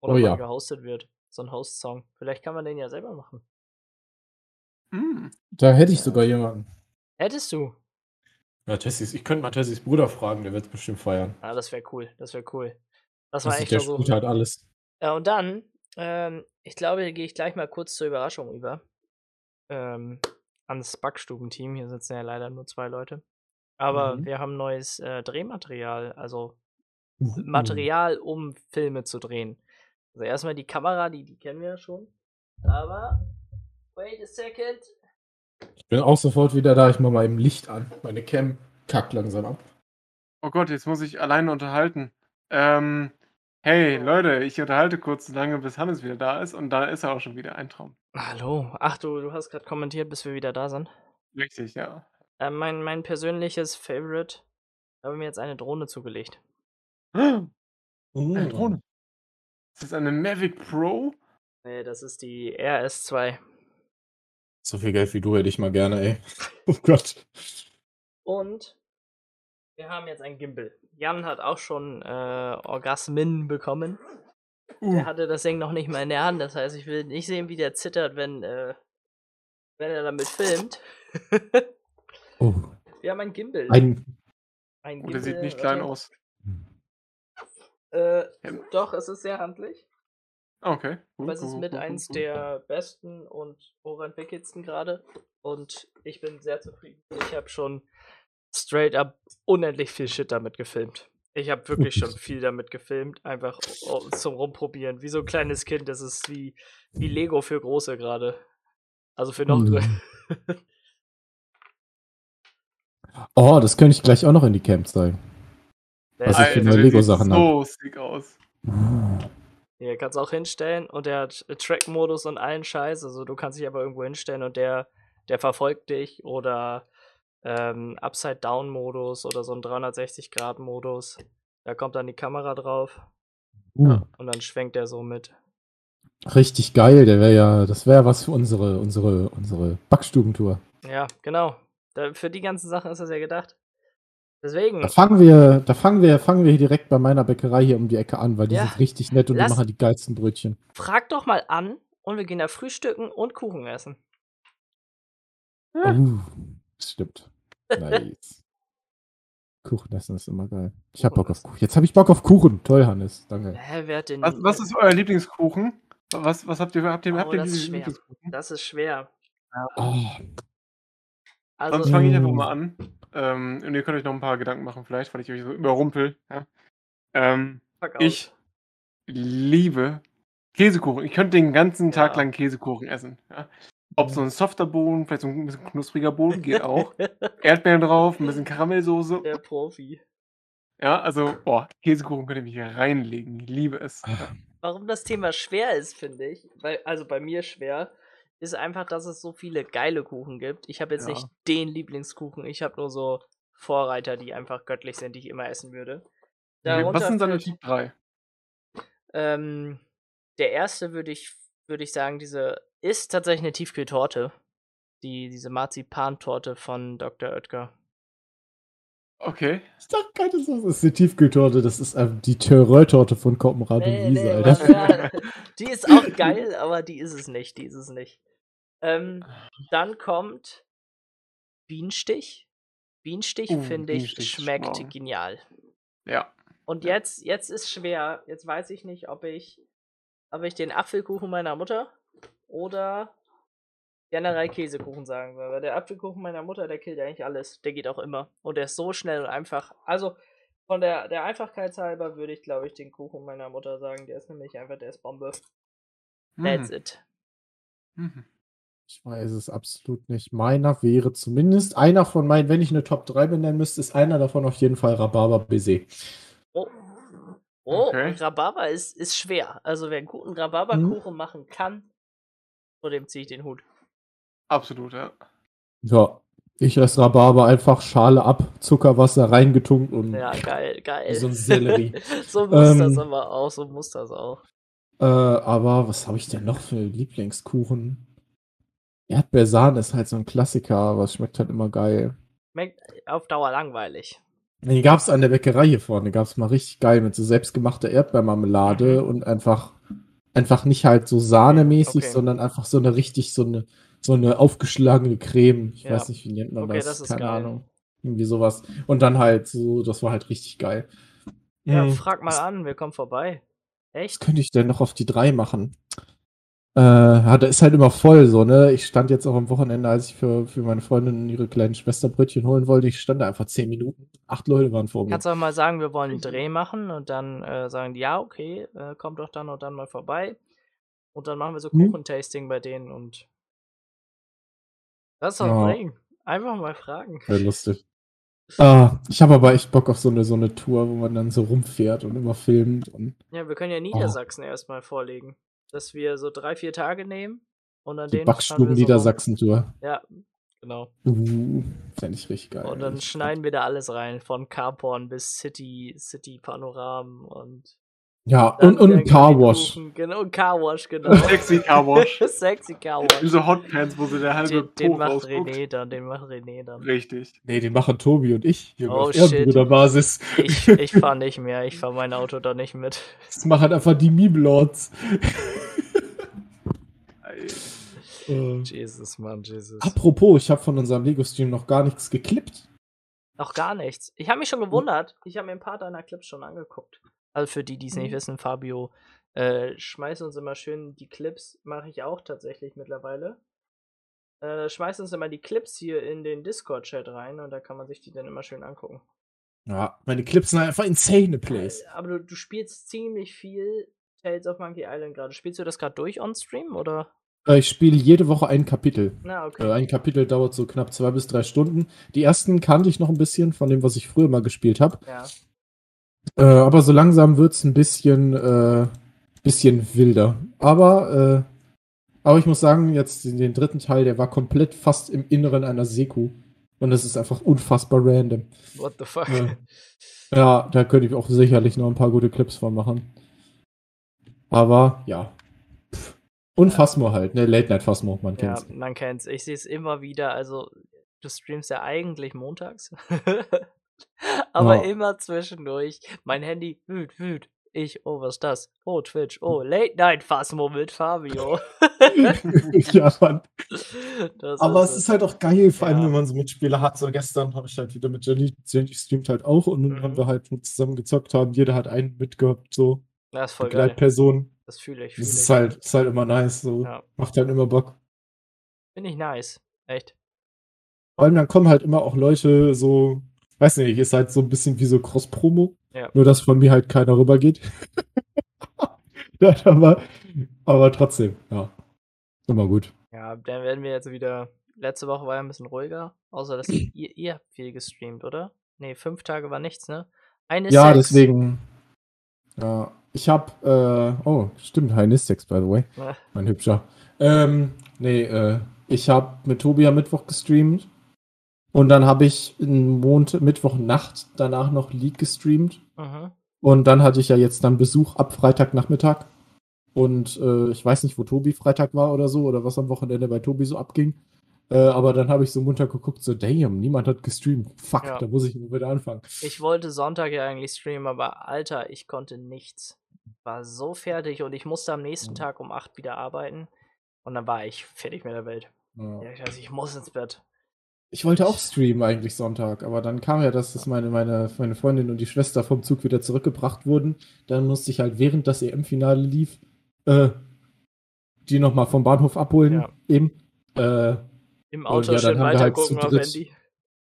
Oder Oh mal ja. gehostet wird. So ein Host-Song. Vielleicht kann man den ja selber machen. Hm. Da hätte ich sogar jemanden. Hättest du. Ja, Tessis, ich könnte mal Tessis Bruder fragen, der wird es bestimmt feiern. Ah, das wäre cool. Das wäre cool. Das Das war echt der spielt halt alles. Ja, und dann, ähm, ich glaube, hier gehe ich gleich mal kurz zur Überraschung über. Ähm, ans Backstubenteam. Hier sitzen ja leider nur zwei Leute. Aber Mhm. wir haben neues äh, Drehmaterial, also Uh. Material, um Filme zu drehen. Also erstmal die Kamera, die, die kennen wir ja schon. Aber, wait a second. Ich bin auch sofort wieder da. Ich mach mal eben Licht an. Meine Cam kackt langsam ab. Oh Gott, jetzt muss ich alleine unterhalten. Ähm, hey, Leute, ich unterhalte kurz so lange, bis Hannes wieder da ist und dann ist er auch schon wieder ein Traum. Hallo. Ach, du, du hast gerade kommentiert, bis wir wieder da sind. Richtig, ja. Äh, mein, mein persönliches Favorite. Ich habe mir jetzt eine Drohne zugelegt. Eine Mm. Drohne. Ist das eine Mavic Pro? Nee, das ist die RS2. So viel Geld wie du hätte ich mal gerne, ey. Oh Gott. Und wir haben jetzt ein Gimbal. Jan hat auch schon äh, Orgasmen bekommen. Uh, Der hatte das Ding noch nicht mal in der Hand. Das heißt, ich will nicht sehen, wie der zittert, wenn, äh, wenn er damit filmt. Oh. wir haben ein Gimbal. Ein. ein oh, der sieht nicht klein warte. aus. Äh, Ja. doch, es ist sehr handlich. Ah, Okay. Aber es ist mit eins der besten und hochentwickelsten gerade. Und ich bin sehr zufrieden. Ich habe schon straight up unendlich viel Shit damit gefilmt. Ich habe wirklich schon viel damit gefilmt, einfach zum Rumprobieren. Wie so ein kleines Kind. Das ist wie, wie Lego für Große gerade. Also für noch Hm. drin. Oh, das könnte ich gleich auch noch in die Camp zeigen. Was ich für Alter, neue Lego-Sachen sieht so sick aus. Hier kannst du auch hinstellen und der hat Track-Modus und allen Scheiß. Also du kannst dich aber irgendwo hinstellen und der, der verfolgt dich oder ähm, Upside-Down-Modus oder so ein 360-Grad-Modus. Da kommt dann die Kamera drauf Uh, und dann schwenkt er so mit. richtig geil. Der wäre ja, das wäre was für unsere, unsere, unsere Backstubentour. Ja, genau. Da, für die ganzen Sachen ist das ja gedacht. Deswegen. Da fangen wir, da fangen wir, fangen wir direkt bei meiner Bäckerei hier um die Ecke an, weil die Ja. sind richtig nett und Lass- die machen die geilsten Brötchen. Frag doch mal an und wir gehen da frühstücken und Kuchen essen. Uh, das stimmt. Nice. Kuchen essen ist immer geil. Ich hab Bock auf Kuchen. Jetzt habe ich Bock auf Kuchen. Toll, Hannes. Danke. Hä, wer hat den. Was, was ist euer Lieblingskuchen? Was, was habt ihr, habt ihr, Oh, habt ihr das ist schwer. Das ist schwer. Oh, Also, Sonst fange ich einfach Mm. mal an. Ähm, und ihr könnt euch noch ein paar Gedanken machen, vielleicht, weil ich euch so überrumpel. Ja? Ähm, ich liebe Käsekuchen. Ich könnte den ganzen Tag Ja. lang Käsekuchen essen. Ja? Ob so ein softer Boden, vielleicht so ein bisschen knuspriger Boden, geht auch. Erdbeeren drauf, ein bisschen Karamellsoße. Der Profi. Ja, also, boah, Käsekuchen könnt ihr mich hier reinlegen. Ich liebe es. Ah. Warum das Thema schwer ist, finde ich, weil, also bei mir schwer, ist einfach, dass es so viele geile Kuchen gibt. Ich habe jetzt Ja. nicht den Lieblingskuchen, ich habe nur so Vorreiter, die einfach göttlich sind, die ich immer essen würde. Okay, was sind deine Typ 3? Ähm, der erste würde ich, würde ich sagen, diese ist tatsächlich eine Tiefkühltorte. Die, diese Marzipantorte von Dr. Oetker. Okay. ich dachte keine Sauce. Das ist die Tiefkühltorte. Das ist ähm, die Terreur-Torte von Koppenrad und Nee, Wiese, nee, Alter. ja, die ist auch geil, aber die ist es nicht. Die ist es nicht. Ähm, dann kommt Bienenstich. Bienenstich, Uh, finde ich, Bienenstich schmeckt strong. genial. Ja. Und jetzt, jetzt ist schwer. Jetzt weiß ich nicht, ob ich, ob ich den Apfelkuchen meiner Mutter oder generell Käsekuchen sagen soll. Weil der Apfelkuchen meiner Mutter, der killt eigentlich alles. Der geht auch immer. Und der ist so schnell und einfach. Also von der, der Einfachkeit halber würde ich, glaube ich, den Kuchen meiner Mutter sagen. Der ist nämlich einfach, der ist Bombe. That's Mhm. it. Mhm. Ich weiß es absolut nicht. Meiner wäre zumindest einer von meinen, wenn ich eine Top 3 benennen müsste, ist einer davon auf jeden Fall Rhabarber Baiser. Oh. Oh, Okay. Rhabarber ist, ist schwer. Also wer einen guten Rhabarberkuchen machen kann, vor dem ziehe ich den Hut. Absolut, ja. Ja, ich esse Rhabarber einfach Schale ab, Zuckerwasser reingetunkt und Ja, geil, geil. So ein Sellerie. so muss das Ähm, aber auch, so muss das auch. Äh, aber was habe ich denn noch für Lieblingskuchen? Erdbeersahne ist halt so ein Klassiker, aber es schmeckt halt immer geil. Schmeckt auf Dauer langweilig. Den gab es an der Bäckerei hier vorne, gab es mal richtig geil mit so selbstgemachter Erdbeermarmelade Mhm. und einfach, einfach nicht halt so sahnemäßig, Okay. sondern einfach so eine richtig, so eine, so eine aufgeschlagene Creme. Ich Ja. weiß nicht, wie nennt man Okay, das? das ist Keine geil. Ahnung. Irgendwie sowas. Und dann halt so, das war halt richtig geil. Ja, Hm, frag mal was- an, wir kommen vorbei. Was Echt? könnte ich denn noch auf die drei machen? Äh, ja, da ist halt immer voll so, ne? Ich stand jetzt auch am Wochenende, als ich für, für meine Freundin und ihre kleinen Schwester Brötchen holen wollte. Ich stand da einfach zehn Minuten. Acht Leute waren vor mir. Kannst du auch mal sagen, wir wollen einen Dreh machen und dann äh, sagen die, ja, okay, äh, kommt doch dann und dann mal vorbei. Und dann machen wir so Hm. Kuchentasting bei denen und. Das ist doch Ja. ein Ding. Einfach mal fragen. Wäre lustig. Ah, ich habe aber echt Bock auf so eine, so eine Tour, wo man dann so rumfährt und immer filmt. Und Ja, wir können ja Niedersachsen erstmal vorlegen. Dass wir so drei, vier Tage nehmen und an die denen Backstuben so. Niedersachsen-Tour. Ja, genau. Uh, Fände ich richtig geil. Und dann schneiden wir da alles rein, von Carporn bis City, City Panoramen und. Ja, und, und ein Carwash. Genau, ein Carwash, genau. Sexy Carwash. Sexy Carwash. Diese Hotpants, wo so der halbe Den, den macht rausguckt. René dann, den macht René dann. Richtig. Nee, den machen Tobi und ich. Junge, Oh, auf shit. Ehrenbrüderbasis. Ich, ich fahr nicht mehr, ich fahr mein Auto da nicht mit. Das machen halt einfach die Meme-Lords. Äh. Jesus, Mann, Jesus. Apropos, ich habe von unserem Lego-Stream noch gar nichts geklippt. Noch gar nichts. Ich habe mich schon gewundert. Ich habe mir ein paar deiner Clips schon angeguckt. Also für die, die es nicht Mhm. wissen, Fabio äh, schmeißt uns immer schön die Clips. Mache ich auch tatsächlich mittlerweile. Äh, schmeißt uns immer die Clips hier in den Discord-Chat rein und da kann man sich die dann immer schön angucken. Ja, meine Clips sind einfach insane Plays. Äh, Aber du, du spielst ziemlich viel Tales of Monkey Island gerade. Spielst du das gerade durch on Stream oder? Äh, Ich spiele jede Woche ein Kapitel. Na, Äh, okay. Ein Kapitel dauert so knapp zwei bis drei Stunden. Die ersten kannte ich noch ein bisschen von dem, was ich früher mal gespielt habe. Ja. Äh, aber so langsam wird es ein bisschen, äh, bisschen wilder. Aber, äh, aber ich muss sagen, jetzt den dritten Teil, der war komplett fast im Inneren einer Seku. Und das ist einfach unfassbar random. What the fuck? Ja, da könnte ich auch sicherlich noch ein paar gute Clips von machen. Aber ja. Und Phasmo halt, ne? Late Night Phasmo, man Ja, kennt's. man kennt's. Ich sehe es immer wieder. Also, du streamst ja eigentlich montags. Aber Ja. immer zwischendurch. Mein Handy, wüt, wüt. Ich, oh, was ist das? Oh, Twitch. Oh, Late Night Phasmo mit Fabio. ja, Mann. Das Aber es ist halt auch geil, vor allem Ja. wenn man so Mitspieler hat. So gestern habe ich halt wieder mit Jenny, Jenny streamt halt auch und dann Mhm. haben wir halt zusammen gezockt haben. Jeder hat einen mitgehabt, so Das ist voll geil. Begleitperson. Das fühle ich. Das Fühl ist ich. halt, ist halt immer nice, so. Ja. Macht halt immer Bock. Finde ich nice. Echt. Vor allem dann kommen halt immer auch Leute so, weiß nicht, ist halt so ein bisschen wie so Cross-Promo. Ja. Nur, dass von mir halt keiner rübergeht. ja, aber, aber trotzdem, ja. Immer gut. Ja, dann werden wir jetzt wieder. Letzte Woche war ja ein bisschen ruhiger. Außer, dass ihr, ihr habt viel gestreamt, oder? Nee, fünf Tage war nichts, ne? Eine Ja, Sex. deswegen. Ja, ich hab, äh, oh, stimmt, Heinistex, by the way. Ja. Mein Hübscher. Ähm, nee, äh, ich hab mit Tobi am Mittwoch gestreamt. Und dann habe ich Montag, Mittwochnacht danach noch League gestreamt. Mhm. Und dann hatte ich ja jetzt dann Besuch ab Freitagnachmittag. Und äh, ich weiß nicht, wo Tobi Freitag war oder so, oder was am Wochenende bei Tobi so abging. Äh, aber dann habe ich so munter geguckt, so, damn, niemand hat gestreamt. Fuck, Ja. da muss ich nur wieder anfangen. Ich wollte Sonntag ja eigentlich streamen, aber Alter, ich konnte nichts. War so fertig und ich musste am nächsten Mhm. Tag um 8 wieder arbeiten. Und dann war ich fertig mit der Welt. Ja. Ja, ich weiß, ich muss ins Bett. Ich wollte auch streamen eigentlich Sonntag, aber dann kam ja, das, dass meine, meine, meine Freundin und die Schwester vom Zug wieder zurückgebracht wurden. Dann musste ich halt, während das EM-Finale lief, äh, die nochmal vom Bahnhof abholen. Ja. Eben. Äh, Im Auto ja, dann schön haben wir halt zu auf Handy.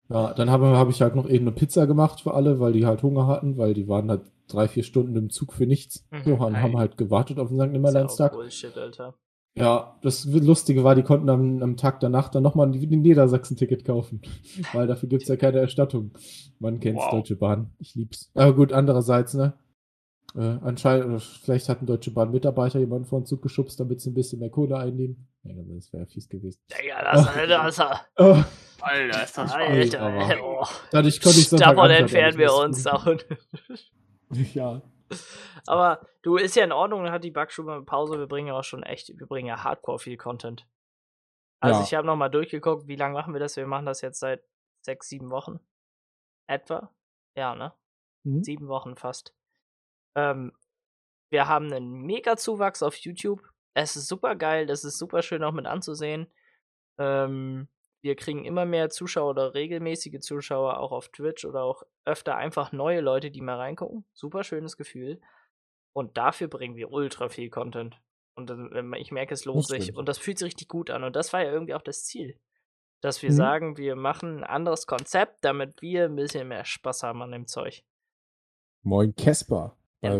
ja, dann habe hab ich halt noch eben eine Pizza gemacht für alle, weil die halt Hunger hatten, weil die waren halt drei, vier Stunden im Zug für nichts. Mhm. So, haben, haben halt gewartet auf den St. Ja Nimmerleinstag. Bullshit, Alter. Ja, das Lustige war, die konnten am, am Tag danach dann nochmal ein Niedersachsen-Ticket kaufen. Weil dafür gibt's ja keine Erstattung. Man kennt's, Wow. Deutsche Bahn. Ich lieb's. Aber gut, andererseits, ne? Äh, anscheinend, vielleicht hat ein Deutsche Bahn-Mitarbeiter jemanden vor den Zug geschubst, damit sie ein bisschen mehr Kohle einnehmen. Ja, das wäre fies gewesen. Digga, das, das, das, Oh, Alter, ist das Alter, aber- oh. dadurch konnte ich Sonntag Davon entfernen wir uns Ja. Aber du, ist ja in Ordnung, dann hat die Backstube eine Pause. Wir bringen ja auch schon echt, wir bringen ja hardcore viel Content. Also Ja. ich habe nochmal durchgeguckt, wie lange machen wir das? Wir machen das jetzt seit sechs, sieben Wochen. Etwa? Ja, ne? Mhm. Sieben Wochen fast. Ähm, wir haben einen mega Zuwachs auf YouTube. Es ist super geil, das ist super schön auch mit anzusehen. Ähm, wir kriegen immer mehr Zuschauer oder regelmäßige Zuschauer auch auf Twitch oder auch öfter einfach neue Leute, die mal reingucken. Super schönes Gefühl. Und dafür bringen wir ultra viel Content. Und ich merke, es lohnt sich. Und das fühlt sich richtig gut an. Und das war ja irgendwie auch das Ziel. Dass wir Mhm. sagen, wir machen ein anderes Konzept, damit wir ein bisschen mehr Spaß haben an dem Zeug. Moin,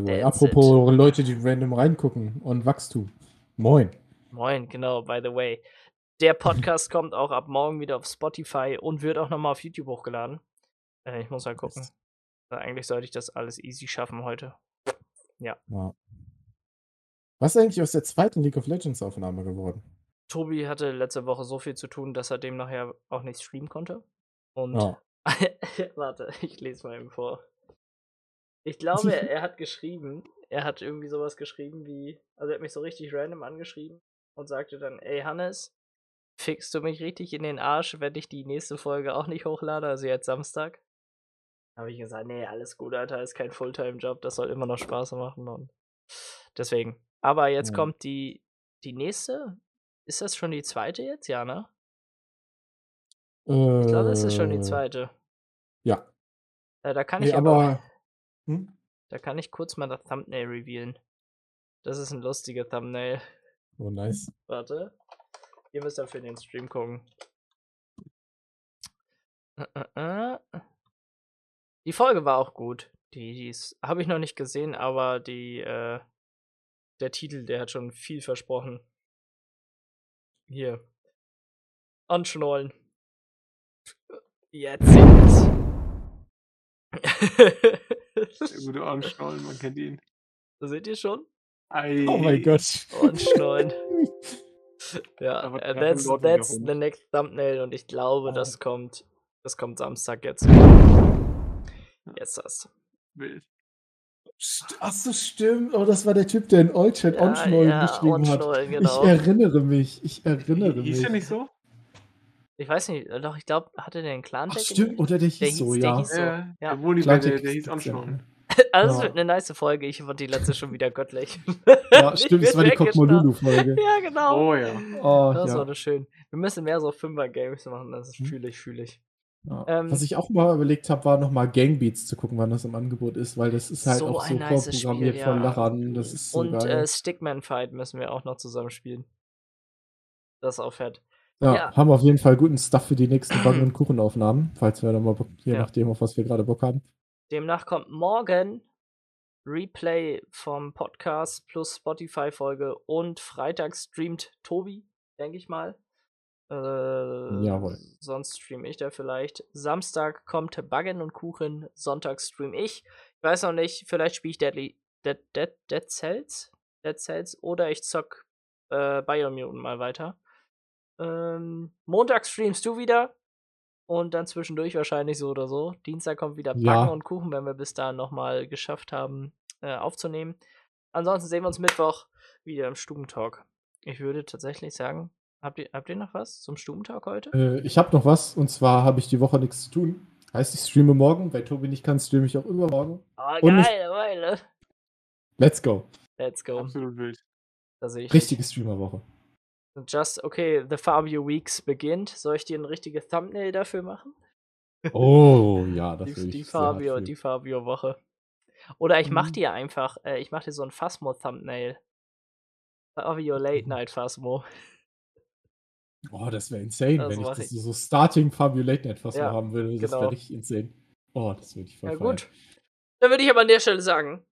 way. that's Apropos Leute, die random reingucken und Wachstum. Moin. Moin, genau, by the way. Der Podcast kommt auch ab morgen wieder auf Spotify und wird auch nochmal auf YouTube hochgeladen. Äh, ich muss mal gucken. Nice. Äh, Eigentlich sollte ich das alles easy schaffen heute. Ja. Was ist eigentlich aus der zweiten League of Legends Aufnahme geworden? Tobi hatte letzte Woche so viel zu tun, dass er dem nachher auch nicht streamen konnte. Und Ja. warte, ich lese mal eben vor. Ich glaube, er, er hat geschrieben, er hat irgendwie sowas geschrieben wie, also er hat mich so richtig random angeschrieben und sagte dann, ey Hannes, fickst du mich richtig in den Arsch, wenn ich die nächste Folge auch nicht hochlade, also jetzt Samstag? Habe ich gesagt, nee, alles gut, Alter, ist kein Fulltime-Job, das soll immer noch Spaß machen und deswegen. Aber jetzt Ja. kommt die, die nächste, ist das schon die zweite jetzt? Ja, ne? Ich glaube, das ist schon die Äh, zweite. Ja. Äh, da kann Nee, ich aber, aber. Hm? da kann ich kurz mal das Thumbnail revealen. Das ist ein lustiger Thumbnail. Oh, nice. Warte. Ihr müsst dafür in den Stream gucken. Äh, äh, äh. Die Folge war auch gut. Die, die habe ich noch nicht gesehen, aber die, äh, der Titel, der hat schon viel versprochen. Hier. Anschnallen. Jetzt sind's. Der gute Anschnallen, man kennt ihn. Seht ihr schon? Ei. Oh mein Gott. Anschnallen. Ja, äh, that's, that's the next thumbnail und ich glaube, Oh. das kommt, das kommt Samstag jetzt. Jetzt das. Wild. St- Ach so, stimmt. Oh, das war der Typ, der in Allchat Ja, Onschnollen ja, geschrieben hat. Onschnollen, genau. Ich erinnere mich. Ich erinnere Hieß mich. der nicht so? Ich weiß nicht, doch, ich glaube, hatte der einen clan Ach, stimmt, oder der hieß Der so, hieß- der ja. hieß- so, Äh, ja. Der der, der der hieß ja anschauen. Also, es Ja. wird eine nice Folge. Ich fand die letzte schon wieder göttlich. Ja, Ich stimmt, es war die. Kokmolulu-Folge. Ja, genau. Oh ja. Oh, Das ja. war das schön. Wir müssen mehr so Fünfer-Games machen. Das Mhm. fühle ich, fühle ich. Ja. Ähm, Was ich auch mal überlegt habe, war nochmal Gangbeats zu gucken, wann das im Angebot ist, weil das ist halt So auch so vorprogrammiert Spiel, von. Laran. Das ist so Und geil. äh, Stickman Fight müssen wir auch noch zusammen spielen. Das ist auch fett. ja, ja. haben auf jeden Fall guten Stuff für die nächsten Backen- und Kuchenaufnahmen, falls wir dann mal je Ja. nachdem, auf was wir gerade Bock haben. Demnach kommt morgen Replay vom Podcast plus Spotify-Folge und Freitag streamt Tobi, denke ich mal. Äh, Jawohl. Sonst streame ich da vielleicht. Samstag kommt Baggen und Kuchen, Sonntag stream ich. Ich weiß noch nicht, vielleicht spiele ich Deadly, Dead, Dead, Dead Cells? Dead Cells oder ich zock äh, Biomutant mal weiter. Ähm, Montag streamst du wieder. Und dann zwischendurch wahrscheinlich so oder so. Dienstag kommt wieder Backen Ja. und Kuchen, wenn wir bis dahin nochmal geschafft haben, äh, aufzunehmen. Ansonsten sehen wir uns Mittwoch wieder im Stubentalk. Ich würde tatsächlich sagen, habt ihr, habt ihr noch was zum Stubentalk heute? Äh, ich habe noch was, und zwar habe ich die Woche nichts zu tun. Heißt, ich streame morgen. Weil Tobi nicht kann, streame ich auch übermorgen. Oh, und ich- geil, Weile. Let's go. Let's go. Absolut wild. Richtige Streamerwoche. Just, okay, The Fabio Weeks beginnt. Soll ich dir ein richtiges Thumbnail dafür machen? Oh, ja, das Die, würde ich die hart Fabio, die Fabio-Woche. Oder ich mach Mhm. dir einfach, äh, ich mach dir so ein Phasmo-Thumbnail. Fabio Late Night Phasmo. Oh, das wäre insane, Das wenn ich das ich. so Starting Fabio Late Night fast Ja, haben würde. Das genau. wäre richtig insane. Oh, das würde ich voll Ja, gut. Dann würde ich aber an der Stelle sagen,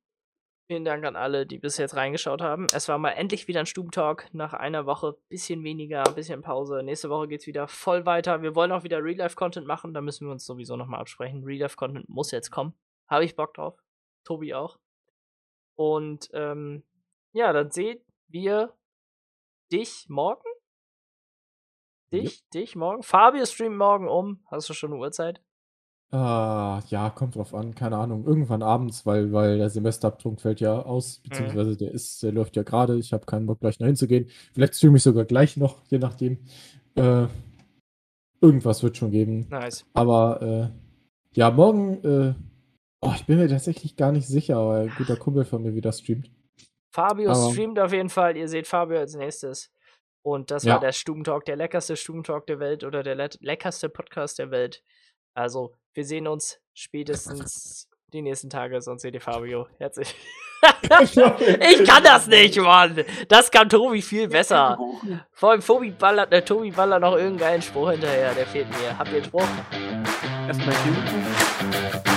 vielen Dank an alle, die bis jetzt reingeschaut haben. Es war mal endlich wieder ein Stubentalk nach einer Woche. Bisschen weniger, bisschen Pause. Nächste Woche geht's wieder voll weiter. Wir wollen auch wieder Real-Life-Content machen. Da müssen wir uns sowieso nochmal absprechen. Real-Life-Content muss jetzt kommen. Habe ich Bock drauf. Tobi auch. Und ähm, ja, dann seht wir dich morgen. Dich, dich morgen. Fabio streamt morgen um. Hast du schon eine Uhrzeit? Ah, ja, kommt drauf an, keine Ahnung. Irgendwann abends, weil, weil der Semesterabtrunk fällt ja aus, Mhm. beziehungsweise der ist, der läuft ja gerade. Ich habe keinen Bock, gleich noch hinzugehen. Vielleicht streame ich sogar gleich noch, je nachdem. Äh, irgendwas wird schon geben. Nice. Aber äh, ja, morgen, äh, oh, ich bin mir tatsächlich gar nicht sicher, weil ein guter Kumpel von mir wieder streamt. Fabio Aber- streamt auf jeden Fall. Ihr seht Fabio als nächstes. Und das Ja. war der Stubentalk, der leckerste Stubentalk der Welt oder der le- leckerste Podcast der Welt. Also, wir sehen uns spätestens die nächsten Tage, sonst seht ihr Fabio. Herzlich. ich kann das nicht, Mann. Das kann Tobi viel besser. Vor allem Tobi ballert, äh, Tobi ballert noch irgendeinen Spruch hinterher. Der fehlt mir. Habt ihr einen Spruch? Erstmal hier.